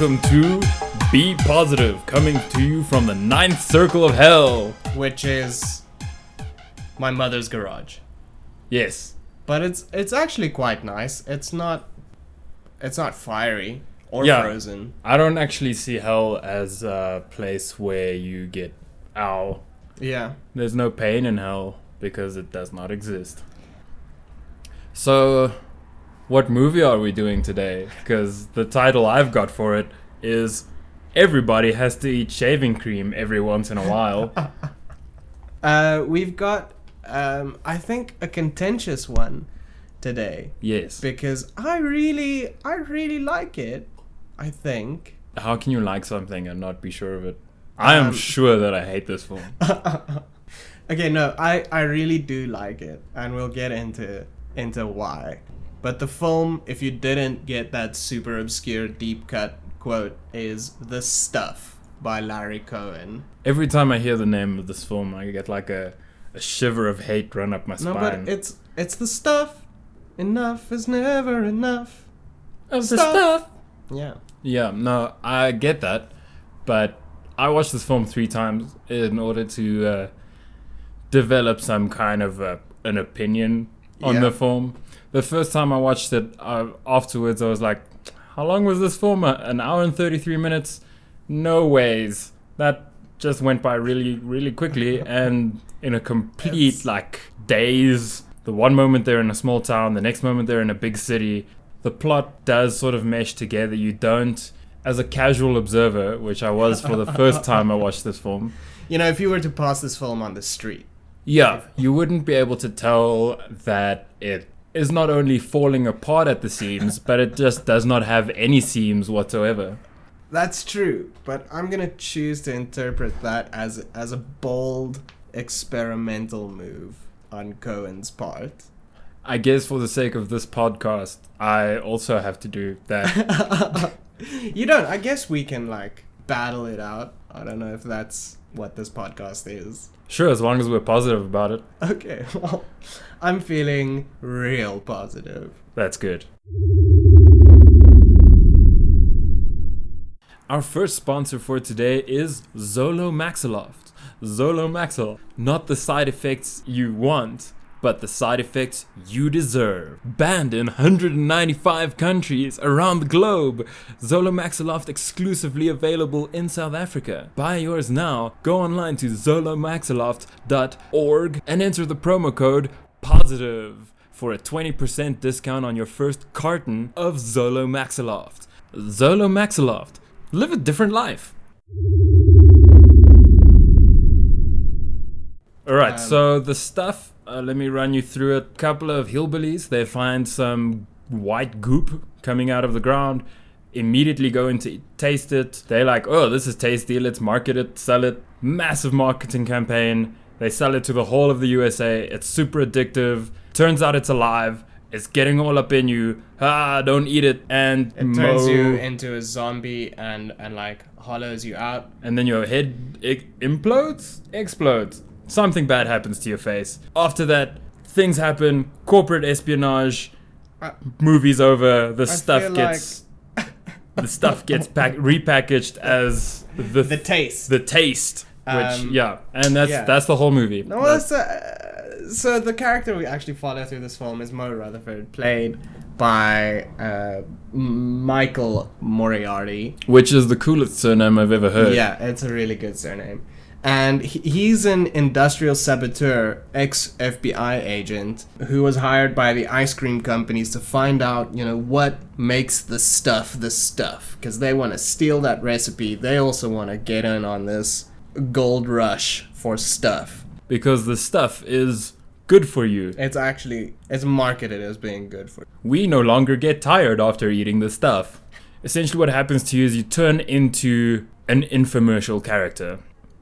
welcome to Be Positive, coming to you from the ninth circle of hell. which is my mother's garage. Yes, But it's it's actually quite nice. It's not it's not fiery or Yeah. frozen. I don't actually see hell as a place where you get ow. Yeah. There's no pain in hell because it does not exist. So, what movie are we doing today? Because the title I've got for it is Everybody Has to Eat Shaving Cream Every Once in a While. Uh, we've got um, I think a contentious one today yes. because I really I really like it. I think. How can you like something and not be sure of it? I am Um, sure that I hate this film. okay, no, I I really do like it, and we'll get into into why. But the film, if you didn't get that super obscure deep cut quote, is "The Stuff" by Larry Cohen. Every time I hear the name of this film, I get like a, a shiver of hate run up my No, spine. but it's it's the stuff. Enough is never enough. Of the stuff. Yeah. Yeah, no, I get that, but I watched this film three times in order to uh, develop some kind of uh, an opinion on Yeah. the film. The first time I watched it, afterwards I was like, "How long was this film? An hour and thirty-three minutes? No ways. That just went by really, really quickly, and in a complete It's- like daze. The one moment they're in a small town, the next moment they're in a big city. The plot does sort of mesh together. You don't, as a casual observer, which I was for the first time I watched this film. You know, if you were to pass this film on the street, Yeah, you wouldn't be able to tell that it is not only falling apart at the seams, but it just does not have any seams whatsoever. that's true. But I'm gonna choose to interpret that as as a bold experimental move on Cohen's part. I guess for the sake of this podcast, I also have to do that. you don't. I guess we can like battle it out. I don't know if that's what this podcast is. Sure, as long as we're positive about it, Okay, well, I'm feeling real positive. that's good. Our first sponsor for today is Zolo Maxiloft. Zolo Maxil, not the side effects you want, but the side effects you deserve. Banned in 195 countries around the globe, Zolo Maxiloft exclusively available in South Africa. Buy yours now. Go online to zolomaxiloft.org and enter the promo code POSITIVE for a 20% discount on your first carton of Zolo Maxiloft. Zolo Maxiloft. Live a different life. All right, Um, so the stuff, uh, let me run you through. A couple of hillbillies, they find some white goop coming out of the ground, immediately go into taste it. They're like, oh, this is tasty, let's market it, sell it. Massive marketing campaign. They sell it to the whole of the USA. It's super addictive. Turns out it's alive. It's getting all up in you. Ah, don't eat it. And It turns you into a zombie and and like hollows you out. and then your head i- implodes, explodes. Something bad happens to your face. After that, things happen. Corporate espionage. I- Movies over. The I stuff gets the stuff gets pack- repackaged as the The taste. the taste. Which Um, yeah, and that's yeah. that's the whole movie. No, that's uh, so the character we actually follow through this film is Mo Rutherford, played by uh, Michael Moriarty. Which is the coolest surname I've ever heard. Yeah, it's a really good surname. And he's an industrial saboteur, ex FBI agent, who was hired by the ice cream companies to find out, you know, what makes the stuff the stuff. Because they want to steal that recipe. They also want to get in on this gold rush for stuff. Because the stuff is good for you. It's actually it's marketed as being good for. we no longer get tired after eating the stuff. Essentially, what happens to you is you turn into an infomercial character.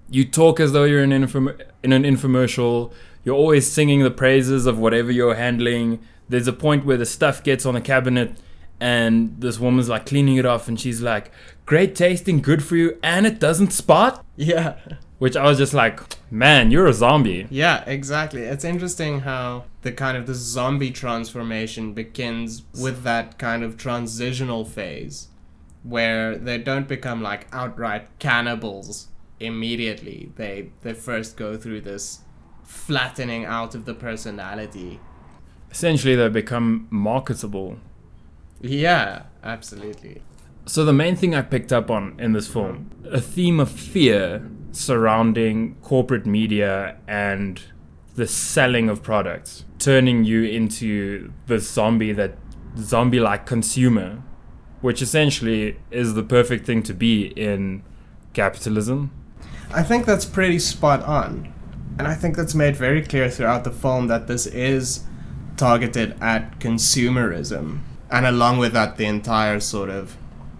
You talk as though you're in an, infom- in an infomercial. You're always singing the praises of whatever you're handling. There's a point where the stuff gets on the cabinet, and this woman's like cleaning it off, and she's like, "Great tasting, good for you, and it doesn't spot." Yeah. Which I was just like, "Man, you're a zombie." Yeah, exactly. It's interesting how the kind of the zombie transformation begins with that kind of transitional phase where they don't become like outright cannibals immediately. They they first go through this flattening out of the personality. Essentially, they become marketable. Yeah, absolutely. So the main thing I picked up on in this film, a theme of fear surrounding corporate media and the selling of products, turning you into the zombie that zombie-like consumer, which essentially is the perfect thing to be in capitalism. I think that's pretty spot on. And I think that's made very clear throughout the film that this is targeted at consumerism. And along with that, the entire sort of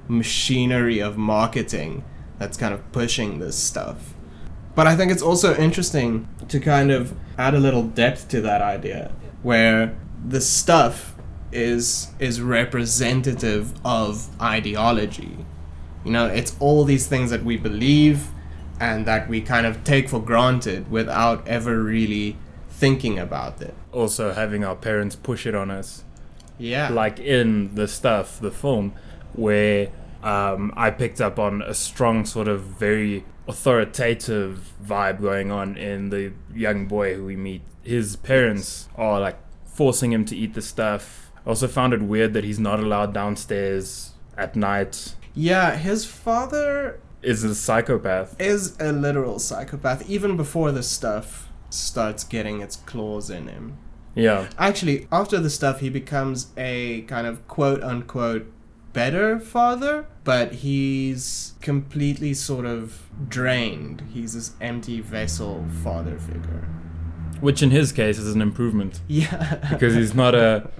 machinery of marketing that's kind of pushing this stuff. But I think it's also interesting to kind of add a little depth to that idea where the stuff is is representative of ideology. You know, it's all these things that we believe and that we kind of take for granted without ever really thinking about it. Also, having our parents push it on us, Yeah. like in the stuff, the film, where um, I picked up on a strong sort of very authoritative vibe going on in the young boy who we meet. His parents are like forcing him to eat the stuff. I also found it weird that he's not allowed downstairs at night. yeah, his father Is a psychopath. is a literal psychopath even before the stuff starts getting its claws in him. Yeah. Actually, after the stuff, he becomes a kind of quote unquote better father, but he's completely sort of drained. He's this empty vessel father figure. Which in his case is an improvement. Yeah. because he's not a,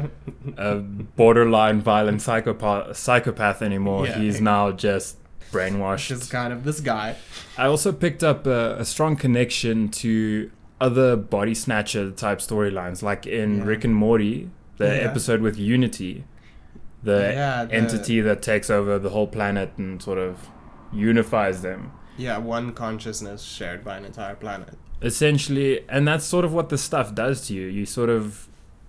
a borderline violent psychopath psychopath anymore. Yeah. He's now just brainwashed. Just kind of this guy. I also picked up a, a strong connection to other body snatcher type storylines, like in Yeah. Rick and Morty, the Yeah. episode with Unity, the Yeah, the- entity that takes over the whole planet and sort of unifies them. Yeah, one consciousness shared by an entire planet. Essentially, and that's sort of what the stuff does to you. You sort of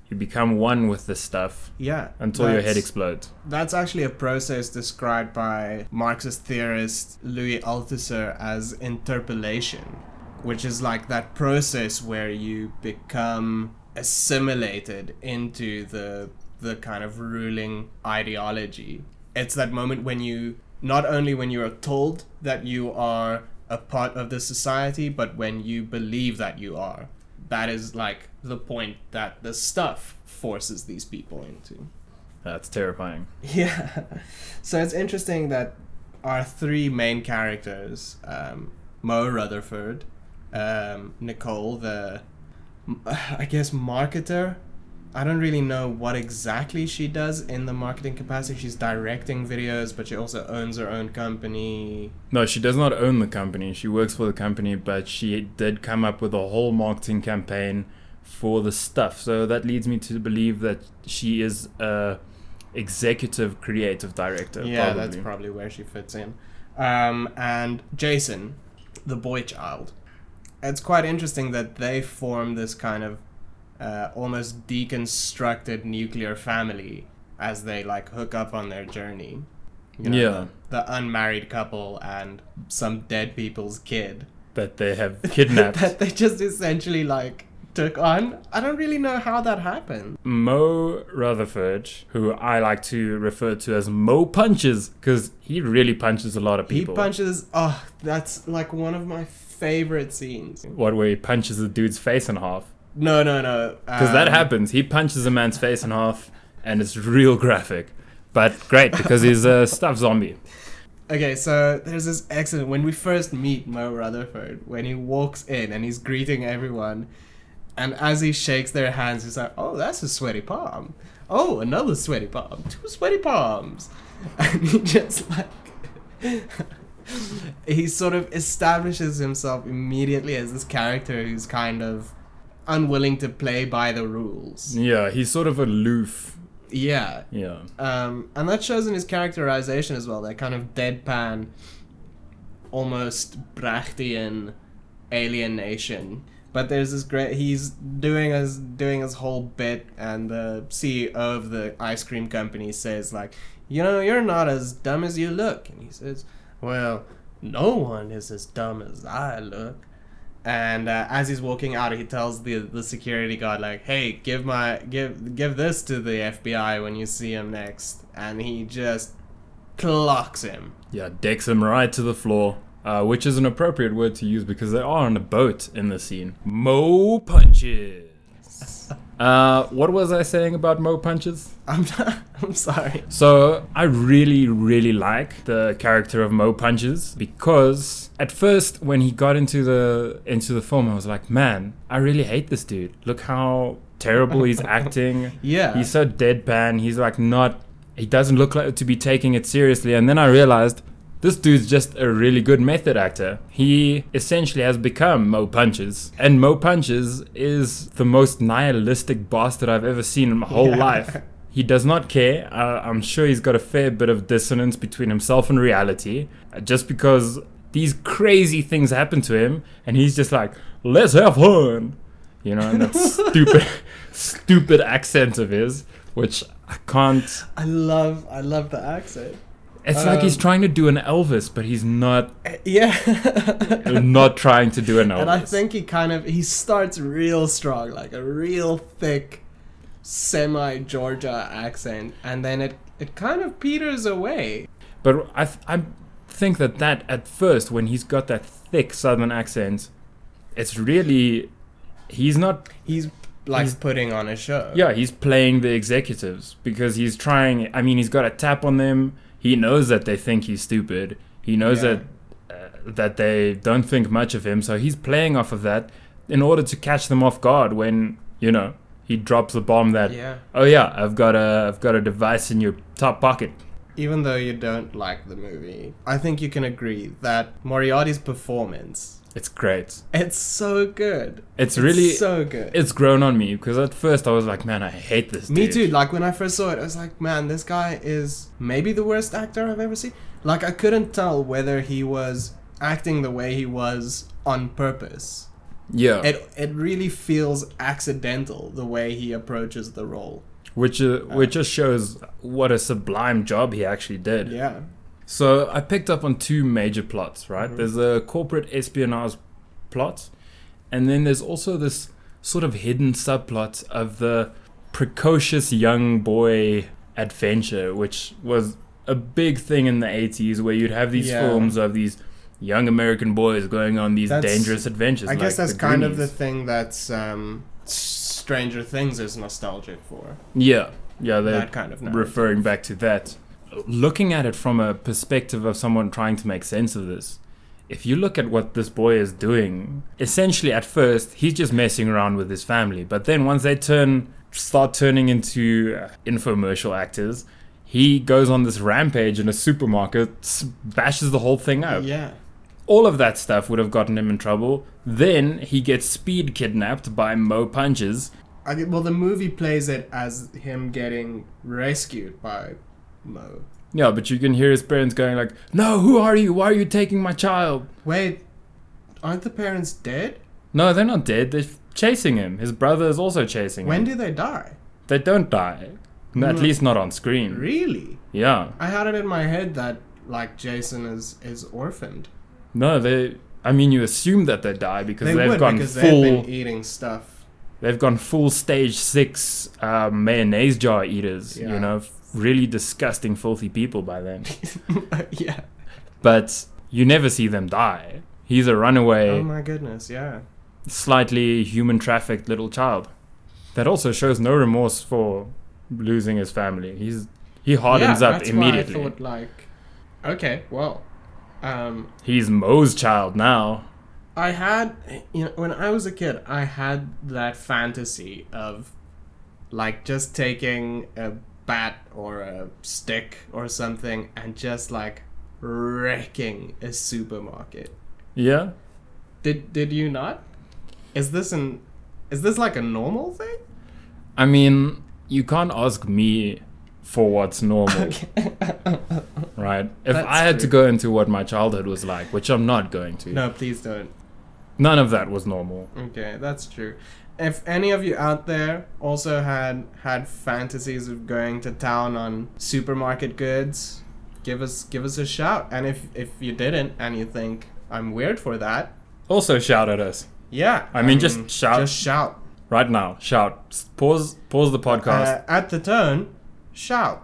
you become one with the stuff Yeah. until your head explodes. That's actually a process described by Marxist theorist Louis Althusser as interpellation, which is like that process where you become assimilated into the the kind of ruling ideology. It's that moment when you not only when you are told that you are a part of the society, but when you believe that you are. That is like the point that the stuff forces these people into. That's terrifying. Yeah. So it's interesting that our three main characters, um, Mo Rutherford, um, Nicole, the, I guess, marketer. I don't really know what exactly she does in the marketing capacity. She's directing videos, but she also owns her own company. No, she does not own the company. She works for the company, but she did come up with a whole marketing campaign for the stuff. So that leads me to believe that she is a executive creative director. yeah, probably. that's probably where she fits in. Um, and Jason, the boy child. It's quite interesting that they form this kind of uh, almost deconstructed nuclear family as they like hook up on their journey. You know, Yeah. The, the unmarried couple and some dead people's kid. that they have kidnapped. that they just essentially like took on. I don't really know how that happened. Mo Rutherford, who I like to refer to as Mo Punches, because he really punches a lot of people. He punches. Oh, that's like one of my favorite scenes. What, where he punches the dude's face in half? No, no, no. Because that um, happens. He punches a man's face in half, and it's real graphic. But great, because he's a stuffed zombie. Okay, so there's this excellent when we first meet Mo Rutherford when he walks in and he's greeting everyone, and as he shakes their hands, he's like, "Oh, that's a sweaty palm. Oh, another sweaty palm. Two sweaty palms," and he just like. he sort of establishes himself immediately as this character who's kind of unwilling to play by the rules. Yeah, he's sort of aloof. Yeah, Yeah. um, and that shows in his characterization as well. That kind of deadpan, almost Brechtian alienation. But there's this great. He's doing his doing his whole bit, and the CEO of the ice cream company says like, You know, you're not as dumb as you look. And he says, Well, no one is as dumb as I look. And uh, as he's walking out, he tells the the security guard like, "Hey, give my give give this to the FBI when you see him next." And he just clocks him. Yeah, decks him right to the floor, uh, which is an appropriate word to use because they are on a boat in the scene. Mo punches. Uh, what was I saying about Mo punches? I'm I'm sorry. So I really, really like the character of Mo Punches because at first when he got into the into the film, I was like, man, I really hate this dude. Look how terrible he's acting. Yeah. He's so deadpan. He's like not. He doesn't look like to be taking it seriously. And then I realized this dude's just a really good method actor. He essentially has become Mo Punches, and Mo Punches is the most nihilistic bastard I've ever seen in my whole Yeah. life. He does not care. Uh, I'm sure he's got a fair bit of dissonance between himself and reality, uh, just because these crazy things happen to him, and he's just like, "Let's have fun," you know, and that stupid, stupid accent of his, which I can't. I love I love the accent. It's like he's Um, trying to do an Elvis, but he's not Yeah. not trying to do an Elvis. and I think he kind of he starts real strong, like a real thick, semi Georgia accent, and then it it kind of peters away. but I th- I think that that at first when he's got that thick Southern accent, it's really he's not. He's like He's- putting on a show. Yeah, he's playing the executives because he's trying. I mean, he's got a tap on them. He knows that they think he's stupid. He knows Yeah. that uh, that they don't think much of him. So he's playing off of that in order to catch them off guard when you know he drops the bomb that Yeah. oh yeah I've got a I've got a device in your top pocket. Even though you don't like the movie, I think you can agree that Moriarty's performance It's great. it's so good. It's really so good. it's grown on me because at first I was like, man, I hate this. Me dude." too. Like when I first saw it, I was like, man, this guy is maybe the worst actor I've ever seen. Like I couldn't tell whether he was acting the way he was on purpose. Yeah, It it really feels accidental the way he approaches the role. which uh, which just shows what a sublime job he actually did. Yeah. So I picked up on two major plots, right? Mhm. There's a corporate espionage plot, and then there's also this sort of hidden subplot of the precocious young boy adventure, which was a big thing in the 80s, where you'd have these Yeah. films of these young American boys going on these That's- dangerous adventures. I guess that's kind of the thing that's um, Stranger Things is nostalgic for. yeah, yeah. They're that kind of narrative. referring back to that. Looking at it from a perspective of someone trying to make sense of this, if you look at what this boy is doing, essentially at first he's just messing around with his family, but then once they turn start turning into uh, infomercial actors, he goes on this rampage in a supermarket, bashes the whole thing up. Yeah. All of that stuff would have gotten him in trouble. Then he gets speed kidnapped by Mo Punches. I, well, the movie plays it as him getting rescued by Mo. Yeah, but you can hear his parents going like, "No, who are you? Why are you taking my child?" Wait, aren't the parents dead? No, they're not dead. They're chasing him. His brother is also chasing When him. When do they die? they don't die. No, At least not on screen. Really? Yeah. I had it in my head that like Jason is is orphaned. No, they. I mean, you assume that they die because they have gone because full. they've been eating stuff. They've gone full stage six uh, mayonnaise jar eaters. Yeah. You know, really disgusting, filthy people by then. yeah. But you never see them die. He's a runaway. Oh my goodness, yeah. slightly human trafficked little child. That also shows no remorse for losing his family. He's he hardens yeah, up that's immediately. Why I thought like, okay, well, um, He's Mo's child now. I had you know when I was a kid, I had that fantasy of like just taking a bat or a stick or something and just like wrecking a supermarket. Yeah. Did did you not? Is this an is this like a normal thing? I mean, you can't ask me for what's normal, right? If That's I had to go into what my childhood was like, which I'm not going to. No, please don't. None of that was normal. Okay, that's true. If any of you out there also had had fantasies of going to town on supermarket goods, give us give us a shout. And if if you didn't and you think I'm weird for that, Also, shout at us yeah. I mean, just shout. Just shout. right now. Shout. Pause. Pause the podcast. Uh, at the tone, shout.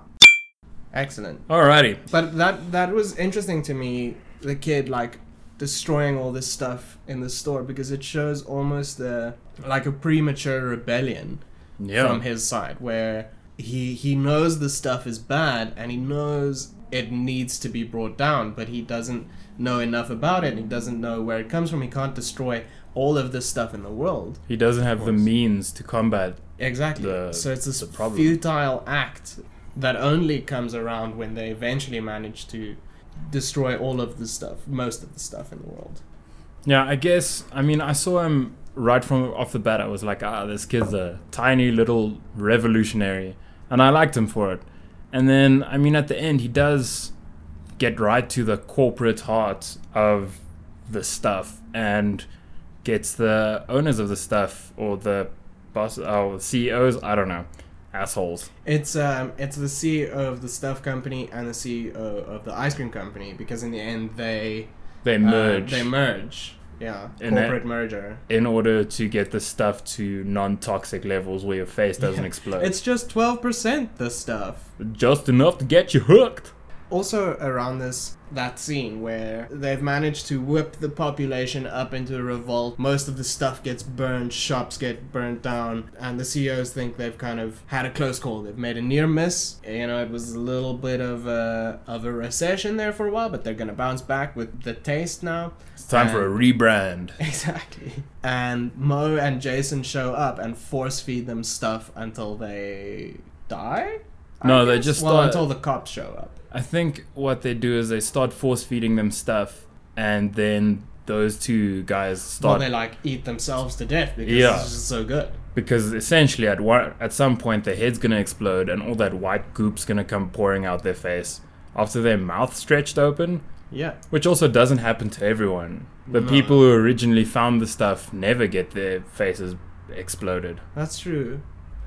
Excellent. Alrighty. But that that was interesting to me. The kid like destroying all this stuff in the store because it shows almost a like a premature rebellion Yeah. from his side where he he knows the stuff is bad and he knows it needs to be brought down but he doesn't know enough about it he doesn't know where it comes from he can't destroy all of this stuff in the world he doesn't have the means to combat. exactly The- so it's this futile act that only comes around when they eventually manage to destroy all of the stuff most of the stuff in the world Yeah, I guess. I mean, I saw him right from off the bat. I was like, ah, this kid's a tiny little revolutionary, and I liked him for it. And then, I mean, at the end, he does get right to the corporate heart of the stuff and gets the owners of the stuff or the boss, oh, CEOs. I don't know, assholes. It's um it's the CEO of the stuff company and the CEO of the ice cream company because in the end they They uh, merge. they merge. Yeah, that- corporate merger. in order to get the stuff to non-toxic levels where your face doesn't Yeah. explode. It's just twelve percent the stuff. just enough to get you hooked. Also around this that scene where they've managed to whip the population up into a revolt. Most of the stuff gets burned, shops get burnt down, and the CEOs think they've kind of had a close call. They've made a near miss. You know, it was a little bit of a of a recession there for a while, but they're gonna bounce back with the taste now. It's time for a rebrand. Exactly. And Mo and Jason show up and force feed them stuff until they die. No, they just well start- until the cops show up. I think what they do is they start force feeding them stuff, and then those two guys start. Well, they like eat themselves to death because Yeah. it's just so good. because essentially at one at some point their head's gonna explode and all that white goop's gonna come pouring out their face after their mouth stretched open, Yeah. which also doesn't happen to everyone. The No. people who originally found the stuff never get their faces exploded. That's true.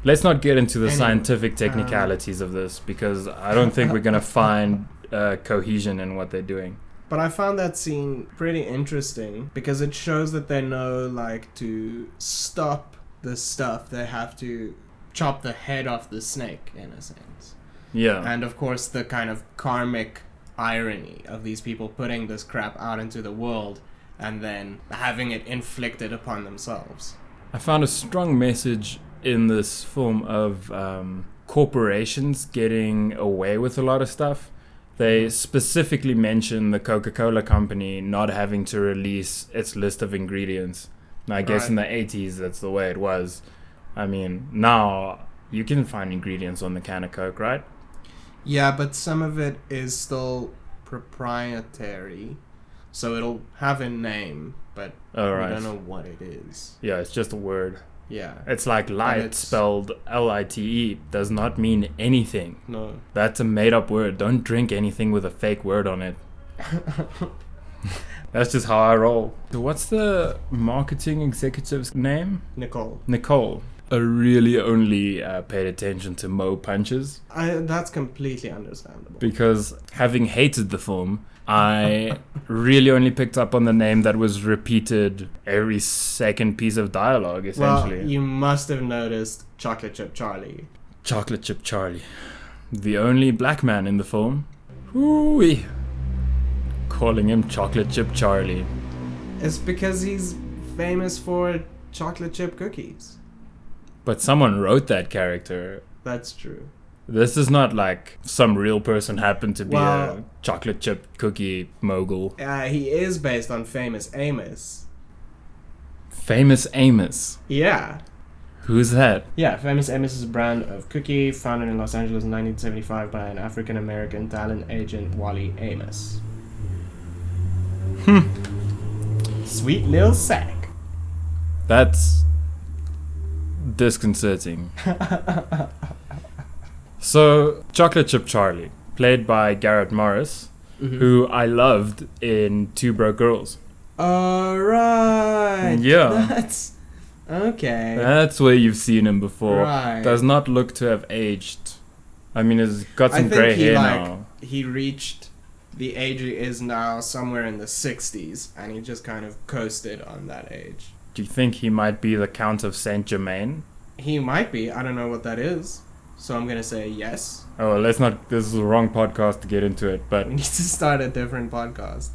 Let's not get into the Anyway, scientific um, technicalities of this because I don't think we're gonna find uh, cohesion in what they're doing. But I found that scene pretty interesting because it shows that they know like to stop the stuff they have to chop the head off the snake in a sense. Yeah. And of course, the kind of karmic irony of these people putting this crap out into the world and then having it inflicted upon themselves. I found a strong message in this film of um, corporations getting away with a lot of stuff. They specifically mention the Coca Cola company not having to release its list of ingredients. And I guess in the 80s, that's the way it was. I mean, now you can find ingredients on the can of Coke, right? Yeah, but some of it is still proprietary. So it'll have a name, but we right. don't know what it is. Yeah, it's just a word. Yeah. It's like light it's- spelled L I T E does not mean anything. No. That's a made up word. Don't drink anything with a fake word on it. That's just how I roll. So what's the marketing executive's name? Nicole. Nicole. I really only uh, paid attention to Mo punches I, that's completely understandable. because having hated the film, I really only picked up on the name that was repeated every second piece of dialogue, essentially. Well, you must have noticed Chocolate Chip Charlie. Chocolate Chip Charlie. The only black man in the film. Ooh, calling him Chocolate Chip Charlie. It's because he's famous for chocolate chip cookies. But someone wrote that character. That's true. This is not like some real person happened to be a chocolate chip cookie mogul. Uh, he is based on famous Amos. Famous Amos. Yeah. Who's that? Yeah, Famous Amos is a brand of cookie founded in Los Angeles in 1975 by an African American talent agent, Wally Amos. Hmm. Sweet Lil Sack. That's disconcerting. so, Chocolate Chip Charlie, played by Garrett Morris, Mm-hmm. who I loved in Two Broke Girls. Alright. Yeah. That's Okay. That's where you've seen him before. Right. Does not look to have aged. I mean, he's got some grey he, hair like- now. he reached the age he is now somewhere in the 60s and he just kind of coasted on that age. Do you think he might be the Count of Saint Germain? He might be. I don't know what that is. So I'm going to say yes. Oh, let's not. This is the wrong podcast to get into it, but We need to start a different podcast.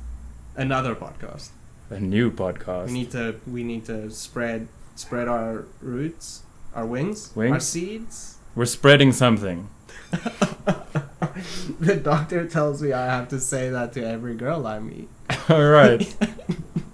Another podcast. a new podcast. We need to we need to spread spread our roots, our wings, our seeds. We're spreading something. the doctor tells me I have to say that to every girl I meet. All right.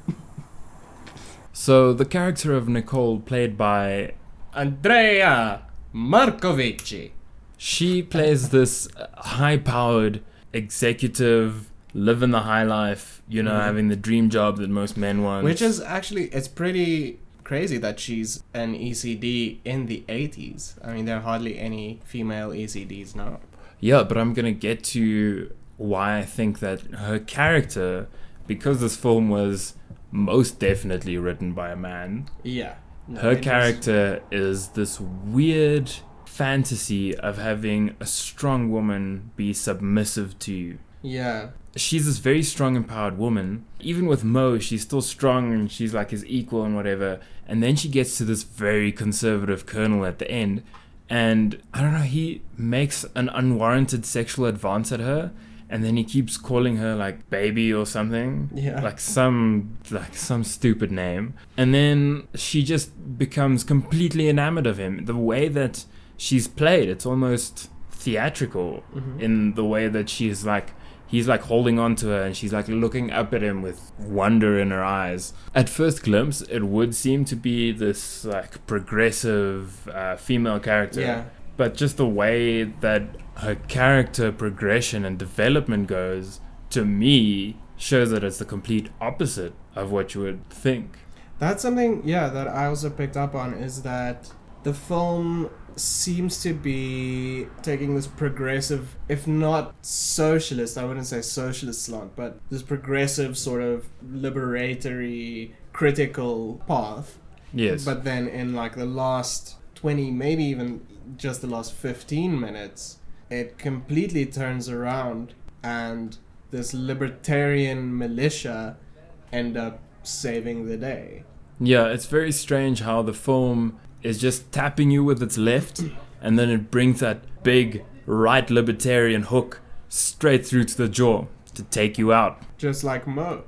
so the character of Nicole, played by Andrea Marcovici. She plays this high powered executive, living the high life, you know, Mhm. having the dream job that most men want. Which is actually it's pretty crazy that she's an ECD in the 80s. I mean, there are hardly any female ECDs now. Yeah, but I'm gonna get to why I think that her character, because this film was most definitely written by a man, Yeah. No, her it is- character is this weird fantasy of having a strong woman be submissive to you. Yeah. she's this very strong, empowered woman. Even with Mo, she's still strong and she's like his equal and whatever. And then she gets to this very conservative colonel at the end. And I don't know, he makes an unwarranted sexual advance at her. And then he keeps calling her like baby or something. Yeah. Like some like some stupid name. And then she just becomes completely enamored of him. The way that she's played, it's almost theatrical Mhm. in the way that she's like he's like holding on to her and she's like looking up at him with wonder in her eyes at first glimpse it would seem to be this like progressive uh, female character Yeah. But just the way that her character progression and development goes to me shows that it's the complete opposite of what you would think That's something, yeah, that I also picked up on is that the film seems to be taking this progressive, if not socialist, I wouldn't say socialist slant, but this progressive sort of liberatory, critical path. yes But then in like the last 20, maybe even just the last 15 minutes, it completely turns around and this libertarian militia end up saving the day. Yeah, it's very strange how the film is just tapping you with its left, and then it brings that big right libertarian hook straight through to the jaw to take you out. Just like Mo.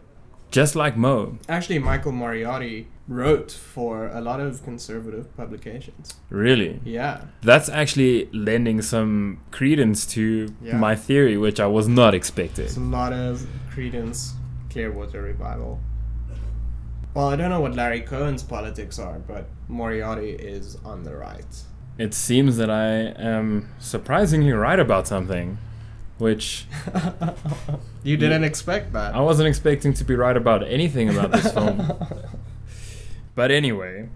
Just like Mo. Actually, Michael Moriarty wrote for a lot of conservative publications. Really. Yeah. That's actually lending some credence to Yeah. my theory, which I was not expecting. It's a lot of Creedence Clearwater Revival. Well, I don't know what Larry Cohen's politics are, but Moriarty is on the right. It seems that I am surprisingly right about something, which You didn't expect that. I wasn't expecting to be right about anything about this film. But anyway,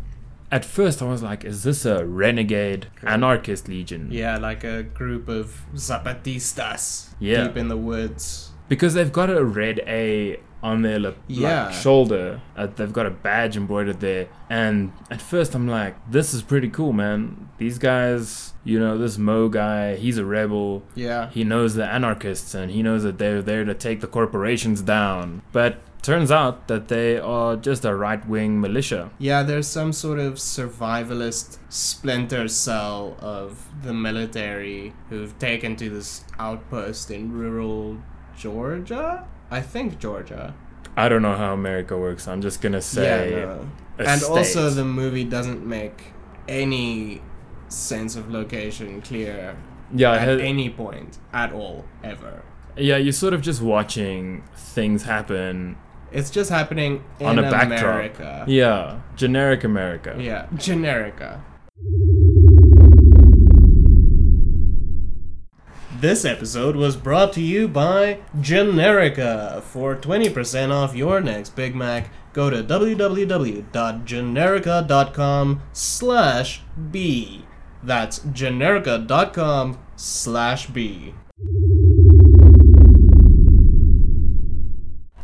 at first I was like, is this a renegade anarchist legion? Yeah, like a group of Zapatistas Yeah. deep in the woods. Because they've got a red A on their lip, Yeah. like, shoulder. Uh, they've got a badge embroidered there. And at first I'm like, this is pretty cool, man. These guys, you know, this Mo guy, he's a rebel. Yeah. He knows the anarchists and he knows that they're there to take the corporations down. But turns out that they are just a right wing militia. Yeah, there's some sort of survivalist splinter cell of the military who've taken to this outpost in rural Georgia? I think Georgia. I don't know how America works. I'm just gonna say. yeah, no. And also, the movie doesn't make any sense of location clear yeah, at any point at all, ever. yeah. You're sort of just watching things happen. It's just happening in On a backdrop. America. Yeah, generic America. Yeah, Generica. This episode was brought to you by Generica. For 20% off your next Big Mac, go to www.generica.com slash B. That's generica.com slash B.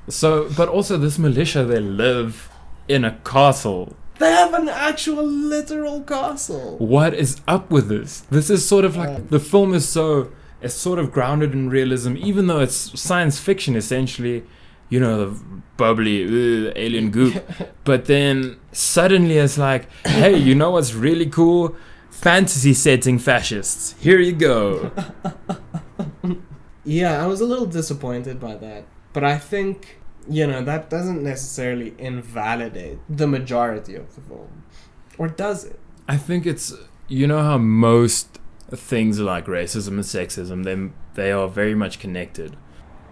So, but also this militia, they live in a castle They have an actual literal castle. What is up with this? This is sort of like Uh, the film is so it's sort of grounded in realism, even though it's science fiction essentially. You know the bubbly ugh, alien goop, but then suddenly it's like, hey, you know what's really cool? Fantasy setting fascists. Here you go. Yeah, I was a little disappointed by that. But I think, you know, that doesn't necessarily invalidate the majority of the film. Or does it? I think it's you know how most things like racism and sexism they they are very much connected.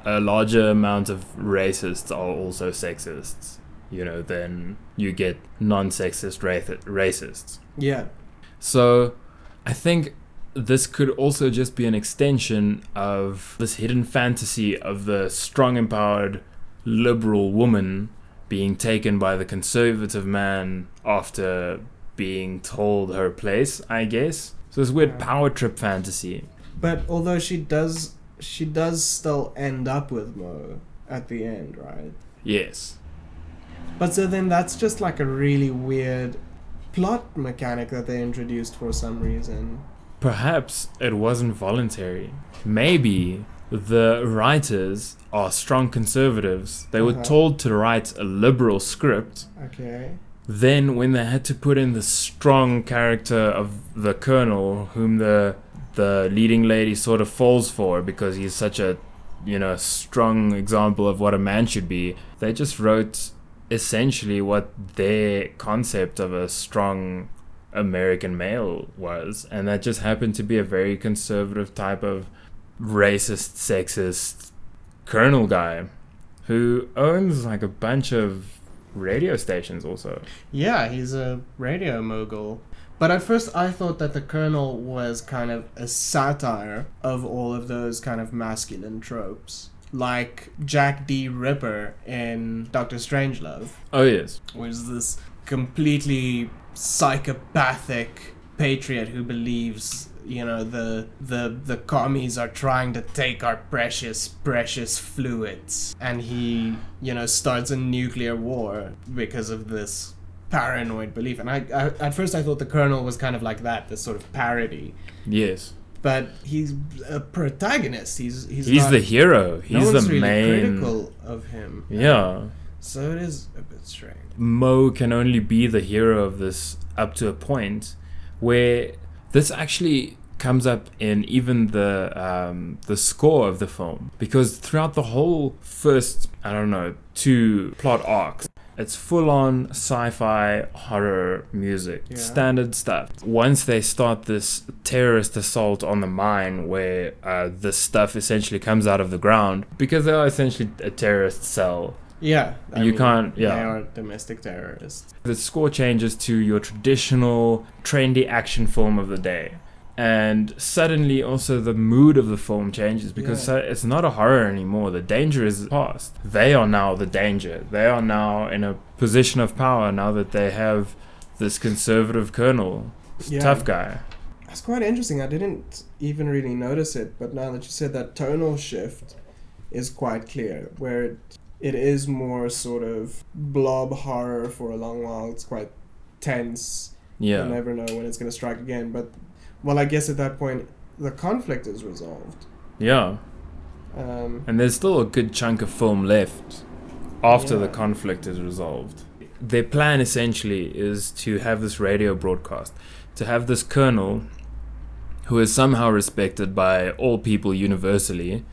A larger amount of racists are also sexists. You know, then you get non-sexist raci- racists. Yeah. So, I think this could also just be an extension of this hidden fantasy of the strong, empowered, liberal woman being taken by the conservative man after being told her place, I guess. So, this weird power trip fantasy. But although she does she does still end up with Mo at the end, right? Yes. But so then that's just like a really weird plot mechanic that they introduced for some reason. Perhaps it wasn't voluntary. Maybe the writers are strong conservatives. They were Uh-huh. told to write a liberal script. Okay. Then, when they had to put in the strong character of the colonel, whom the the leading lady sort of falls for because he's such a, you know, strong example of what a man should be, they just wrote essentially what their concept of a strong American male was, and that just happened to be a very conservative type of racist, sexist colonel guy who owns like a bunch of radio stations also. Yeah, he's a radio mogul. But at first, I thought that the Colonel was kind of a satire of all of those kind of masculine tropes. Like Jack D. Ripper in Doctor Strangelove, Oh yes. was this completely psychopathic patriot who believes you know the the the commies are trying to take our precious precious fluids and he you know starts a nuclear war because of this paranoid belief and I, I at first i thought the colonel was kind of like that this sort of parody Yes. but he's a protagonist he's he's, He's not, the hero. no He's one's the really main. critical of him Yeah. so it is a bit strange Mo can only be the hero of this up to a point where this actually comes up in even the um, the score of the film because throughout the whole first I don't know two plot arcs it's full on sci-fi horror music Yeah. standard stuff once they start this terrorist assault on the mine where uh, this stuff essentially comes out of the ground because they are essentially a terrorist cell yeah I You mean, can't- yeah. they are domestic terrorists the score changes to your traditional trendy action film of the day and suddenly also the mood of the film changes because Yeah. it's not a horror anymore the danger is past they are now the danger they are now in a position of power now that they have this conservative colonel this Yeah. tough guy That's quite interesting. I didn't even really notice it, but now that you said that tonal shift is quite clear, where it, it is more sort of blob horror for a long while. It's quite tense. Yeah. You yeah never know when it's going to strike again. But, well, I guess at that point, the conflict is resolved. yeah Um, And there's still a good chunk of film left after the conflict is resolved. Their plan essentially is to have this radio broadcast, to have this colonel who is somehow respected by all people universally,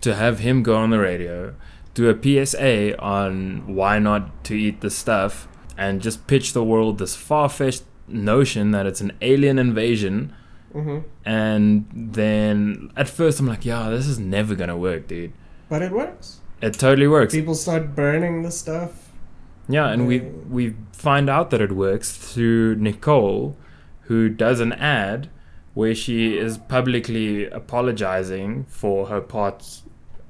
to have him go on the radio, do a PSA on why not to eat the stuff, and just pitch the world this far fetched notion that it's an alien invasion mhm. and then at first I'm like, yeah, this is never gonna work, dude. But it works. It totally works. People start burning the stuff. Yeah, and we They- we find out that it works through Nicole, who does an ad where she is publicly apologizing for her part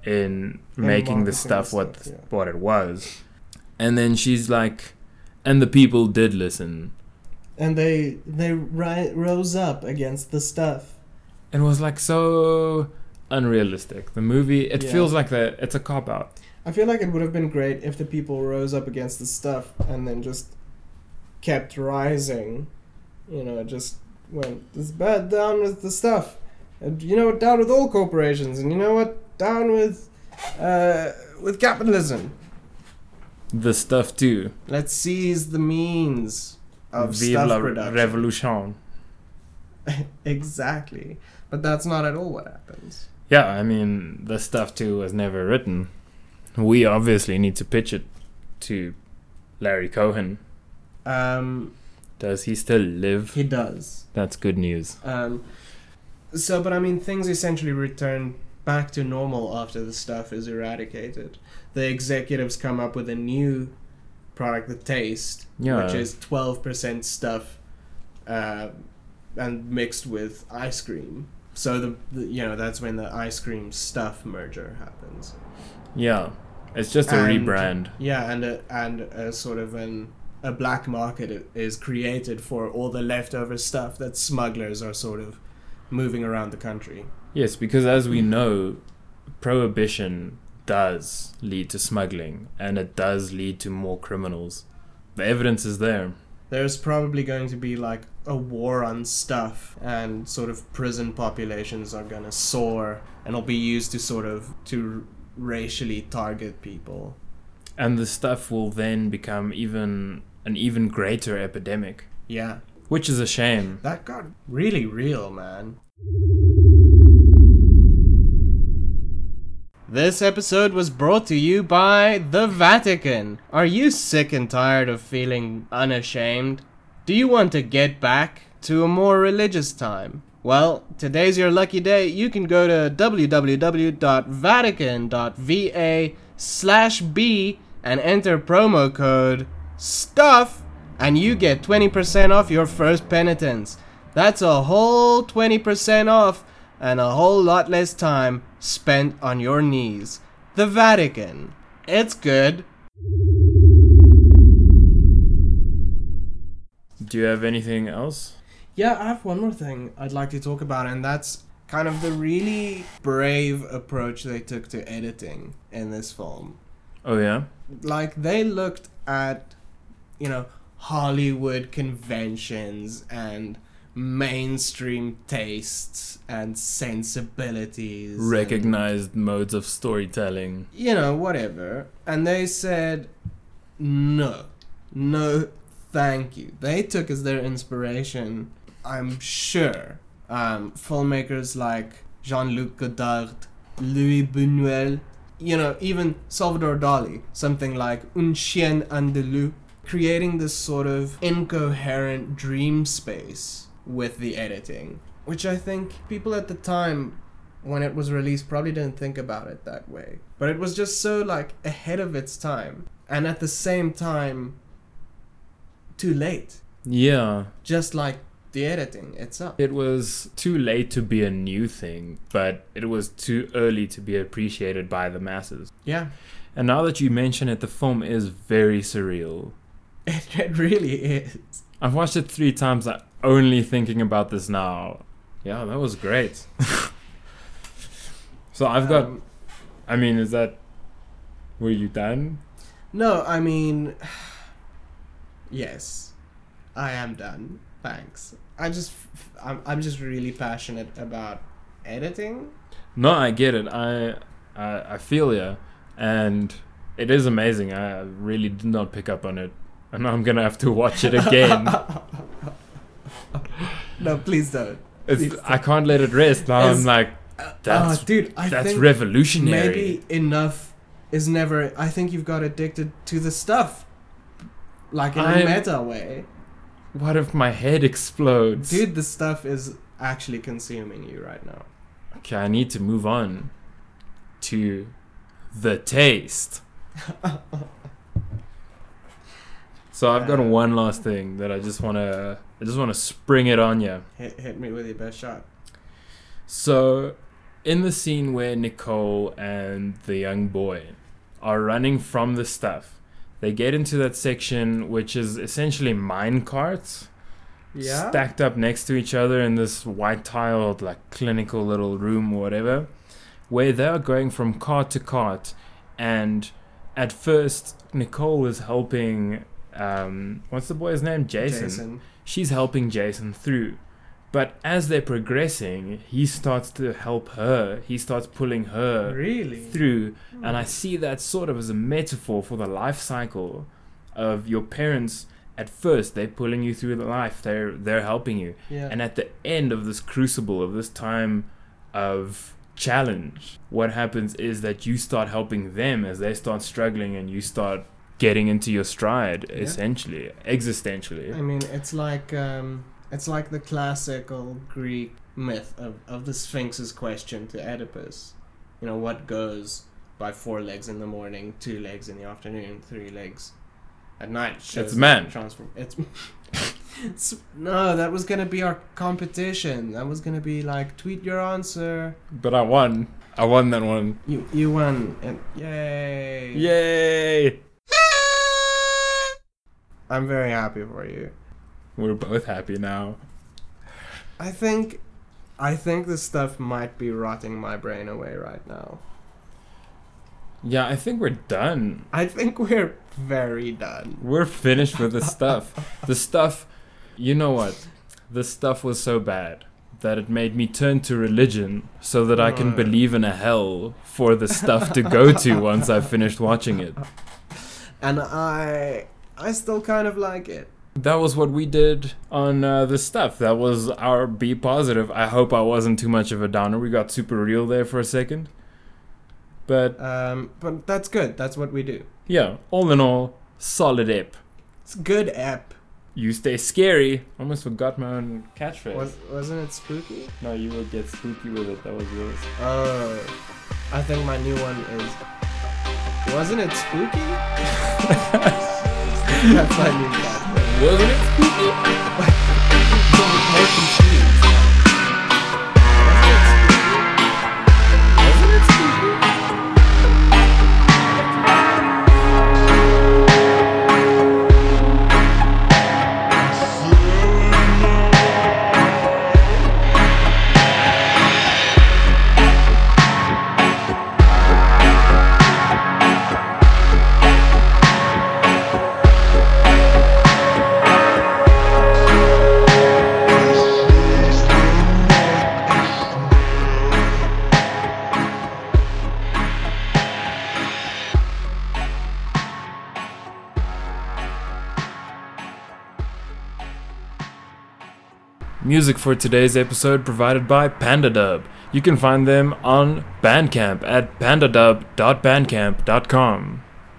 in In making the stuff what stuff, yeah. what it was. And then she's like and the people did listen. And they they ri- rose up against the stuff. It was like so unrealistic. The movie it Yeah. feels like the it's a cop out. I feel like it would have been great if the people rose up against the stuff and then just kept rising. You know, just went this bad down with the stuff, and you know what, down with all corporations, and you know what, down with uh, with capitalism. The stuff too. Let's seize the means of Vive stuff la production. revolution. exactly, but that's not at all what happens. Yeah, I mean, the stuff too was never written. We obviously need to pitch it to Larry Cohen. Um, Does he still live? he does. That's good news. Um, so, but I mean, things essentially return back to normal after the stuff is eradicated. The executives come up with a new product, the taste, Yeah. which is 12% stuff uh, and mixed with ice cream. So, the, the you know, that's when the ice cream stuff merger happens. Yeah. It's just a And- rebrand. Yeah, and a, and a sort of an a black market is created for all the leftover stuff that smugglers are sort of moving around the country. Yes, because as we know, prohibition does lead to smuggling and it does lead to more criminals. The evidence is there. There's probably going to be like a war on stuff, and sort of prison populations are gonna soar, and it'll be used to sort of to racially target people. And the stuff will then become even an even greater epidemic, Yeah, which is a shame. that got really real, man. This episode was brought to you by the Vatican. Are you sick and tired of feeling unashamed? Do you want to get back to a more religious time? Well, today's your lucky day. You can go to www.vatican.va slash B and enter promo code STUFF and you get 20% off your first penitence. That's a whole 20% off and a whole lot less time spent on your knees. The Vatican. It's good. Do you have anything else? Yeah, I have one more thing I'd like to talk about, and that's kind of the really brave approach they took to editing in this film. Oh yeah. Like, they looked at, you know, Hollywood conventions and mainstream tastes and sensibilities. and- Recognized modes of storytelling. you know, whatever. And they said, no, no, thank you. They took as their inspiration, I'm sure, um, filmmakers like Jean Luc Godard, Louis Buñuel, you know, even Salvador Dali, something like Un Chien Andalou, creating this sort of incoherent dream space with the editing, which I think people at the time when it was released probably didn't think about it that way. But it was just so like ahead of its time and at the same time too late. Yeah. Just like the editing itself. It was too late to be a new thing, but it was too early to be appreciated by the masses. Yeah. And now that you mention it, the film is very surreal. It, it really is. I've watched it three times. I'm only thinking about this now. Yeah, that was great. so I've got. Um, I mean, is that? Were you done? No, I mean Yes. I am done. Thanks. I just I'm I'm just really passionate about editing. No, I get it. I I, I feel you. and it is amazing. I really did not pick up on it, and I'm gonna have to watch it again. no, please don't. it's Please I can't let it rest. Now It's- I'm like, That's- Ah, dude, I that's revolutionary. maybe enough is never I think you've got addicted to the stuff. Like in a I'm- meta way. What if my head explodes? Dude, the stuff is actually consuming you right now. Okay, I need to move on to the taste. so I've got Uh, one last thing that I just wanna I just wanna spring it on you. Hit, hit me with your best shot. So in the scene where Nicole and the young boy are running from the stuff, they get into that section which is essentially mine carts. Yeah. stacked up next to each other in this white tiled like clinical little room or whatever where they are going from cart to cart and at first nicole is helping um, what's the boy's name? Jason. Jason. She's helping Jason through. But as they're progressing, he starts to help her. He starts pulling her Really? through. Hmm. And I see that sort of as a metaphor for the life cycle of your parents. At first, they're pulling you through the life. They're they're helping you. Yeah. And at the end of this crucible of this time of challenge, what happens is that you start helping them as they start struggling and you start getting into your stride, Yeah. essentially, existentially. I mean, it's like um, it's like the classical Greek myth of, of the Sphinx's question to Oedipus. You know, what goes by four legs in the morning, two legs in the afternoon, three legs at night? It's man. Transform. It's, it's no, that was gonna be our competition. That was gonna be like tweet your answer. But I won. I won that one. You you won and yay! Yay! I'm very happy for you. We're both happy now. I think I think this stuff might be rotting my brain away right now. Yeah, I think we're done. I think we're very done. We're finished with the stuff. The stuff, you know what? The stuff was so bad that it made me turn to religion so that I can Mm. believe in a hell for the stuff to go to once I've finished watching it. And I I still kind of like it. That was what we did on uh, the stuff. That was our be positive. I hope I wasn't too much of a downer. We got super real there for a second. But Um but that's good. That's what we do. yeah, all in all, solid ep. It's good app. You stay scary. Almost forgot my own catchphrase. Was wasn't it spooky? no, you will get spooky with it. That was yours. Oh. I think my new one is Wasn't it spooky? that's my new. Wasn't it Music for today's episode provided by PandaDub. You can find them on Bandcamp at pandadub.bandcamp.com.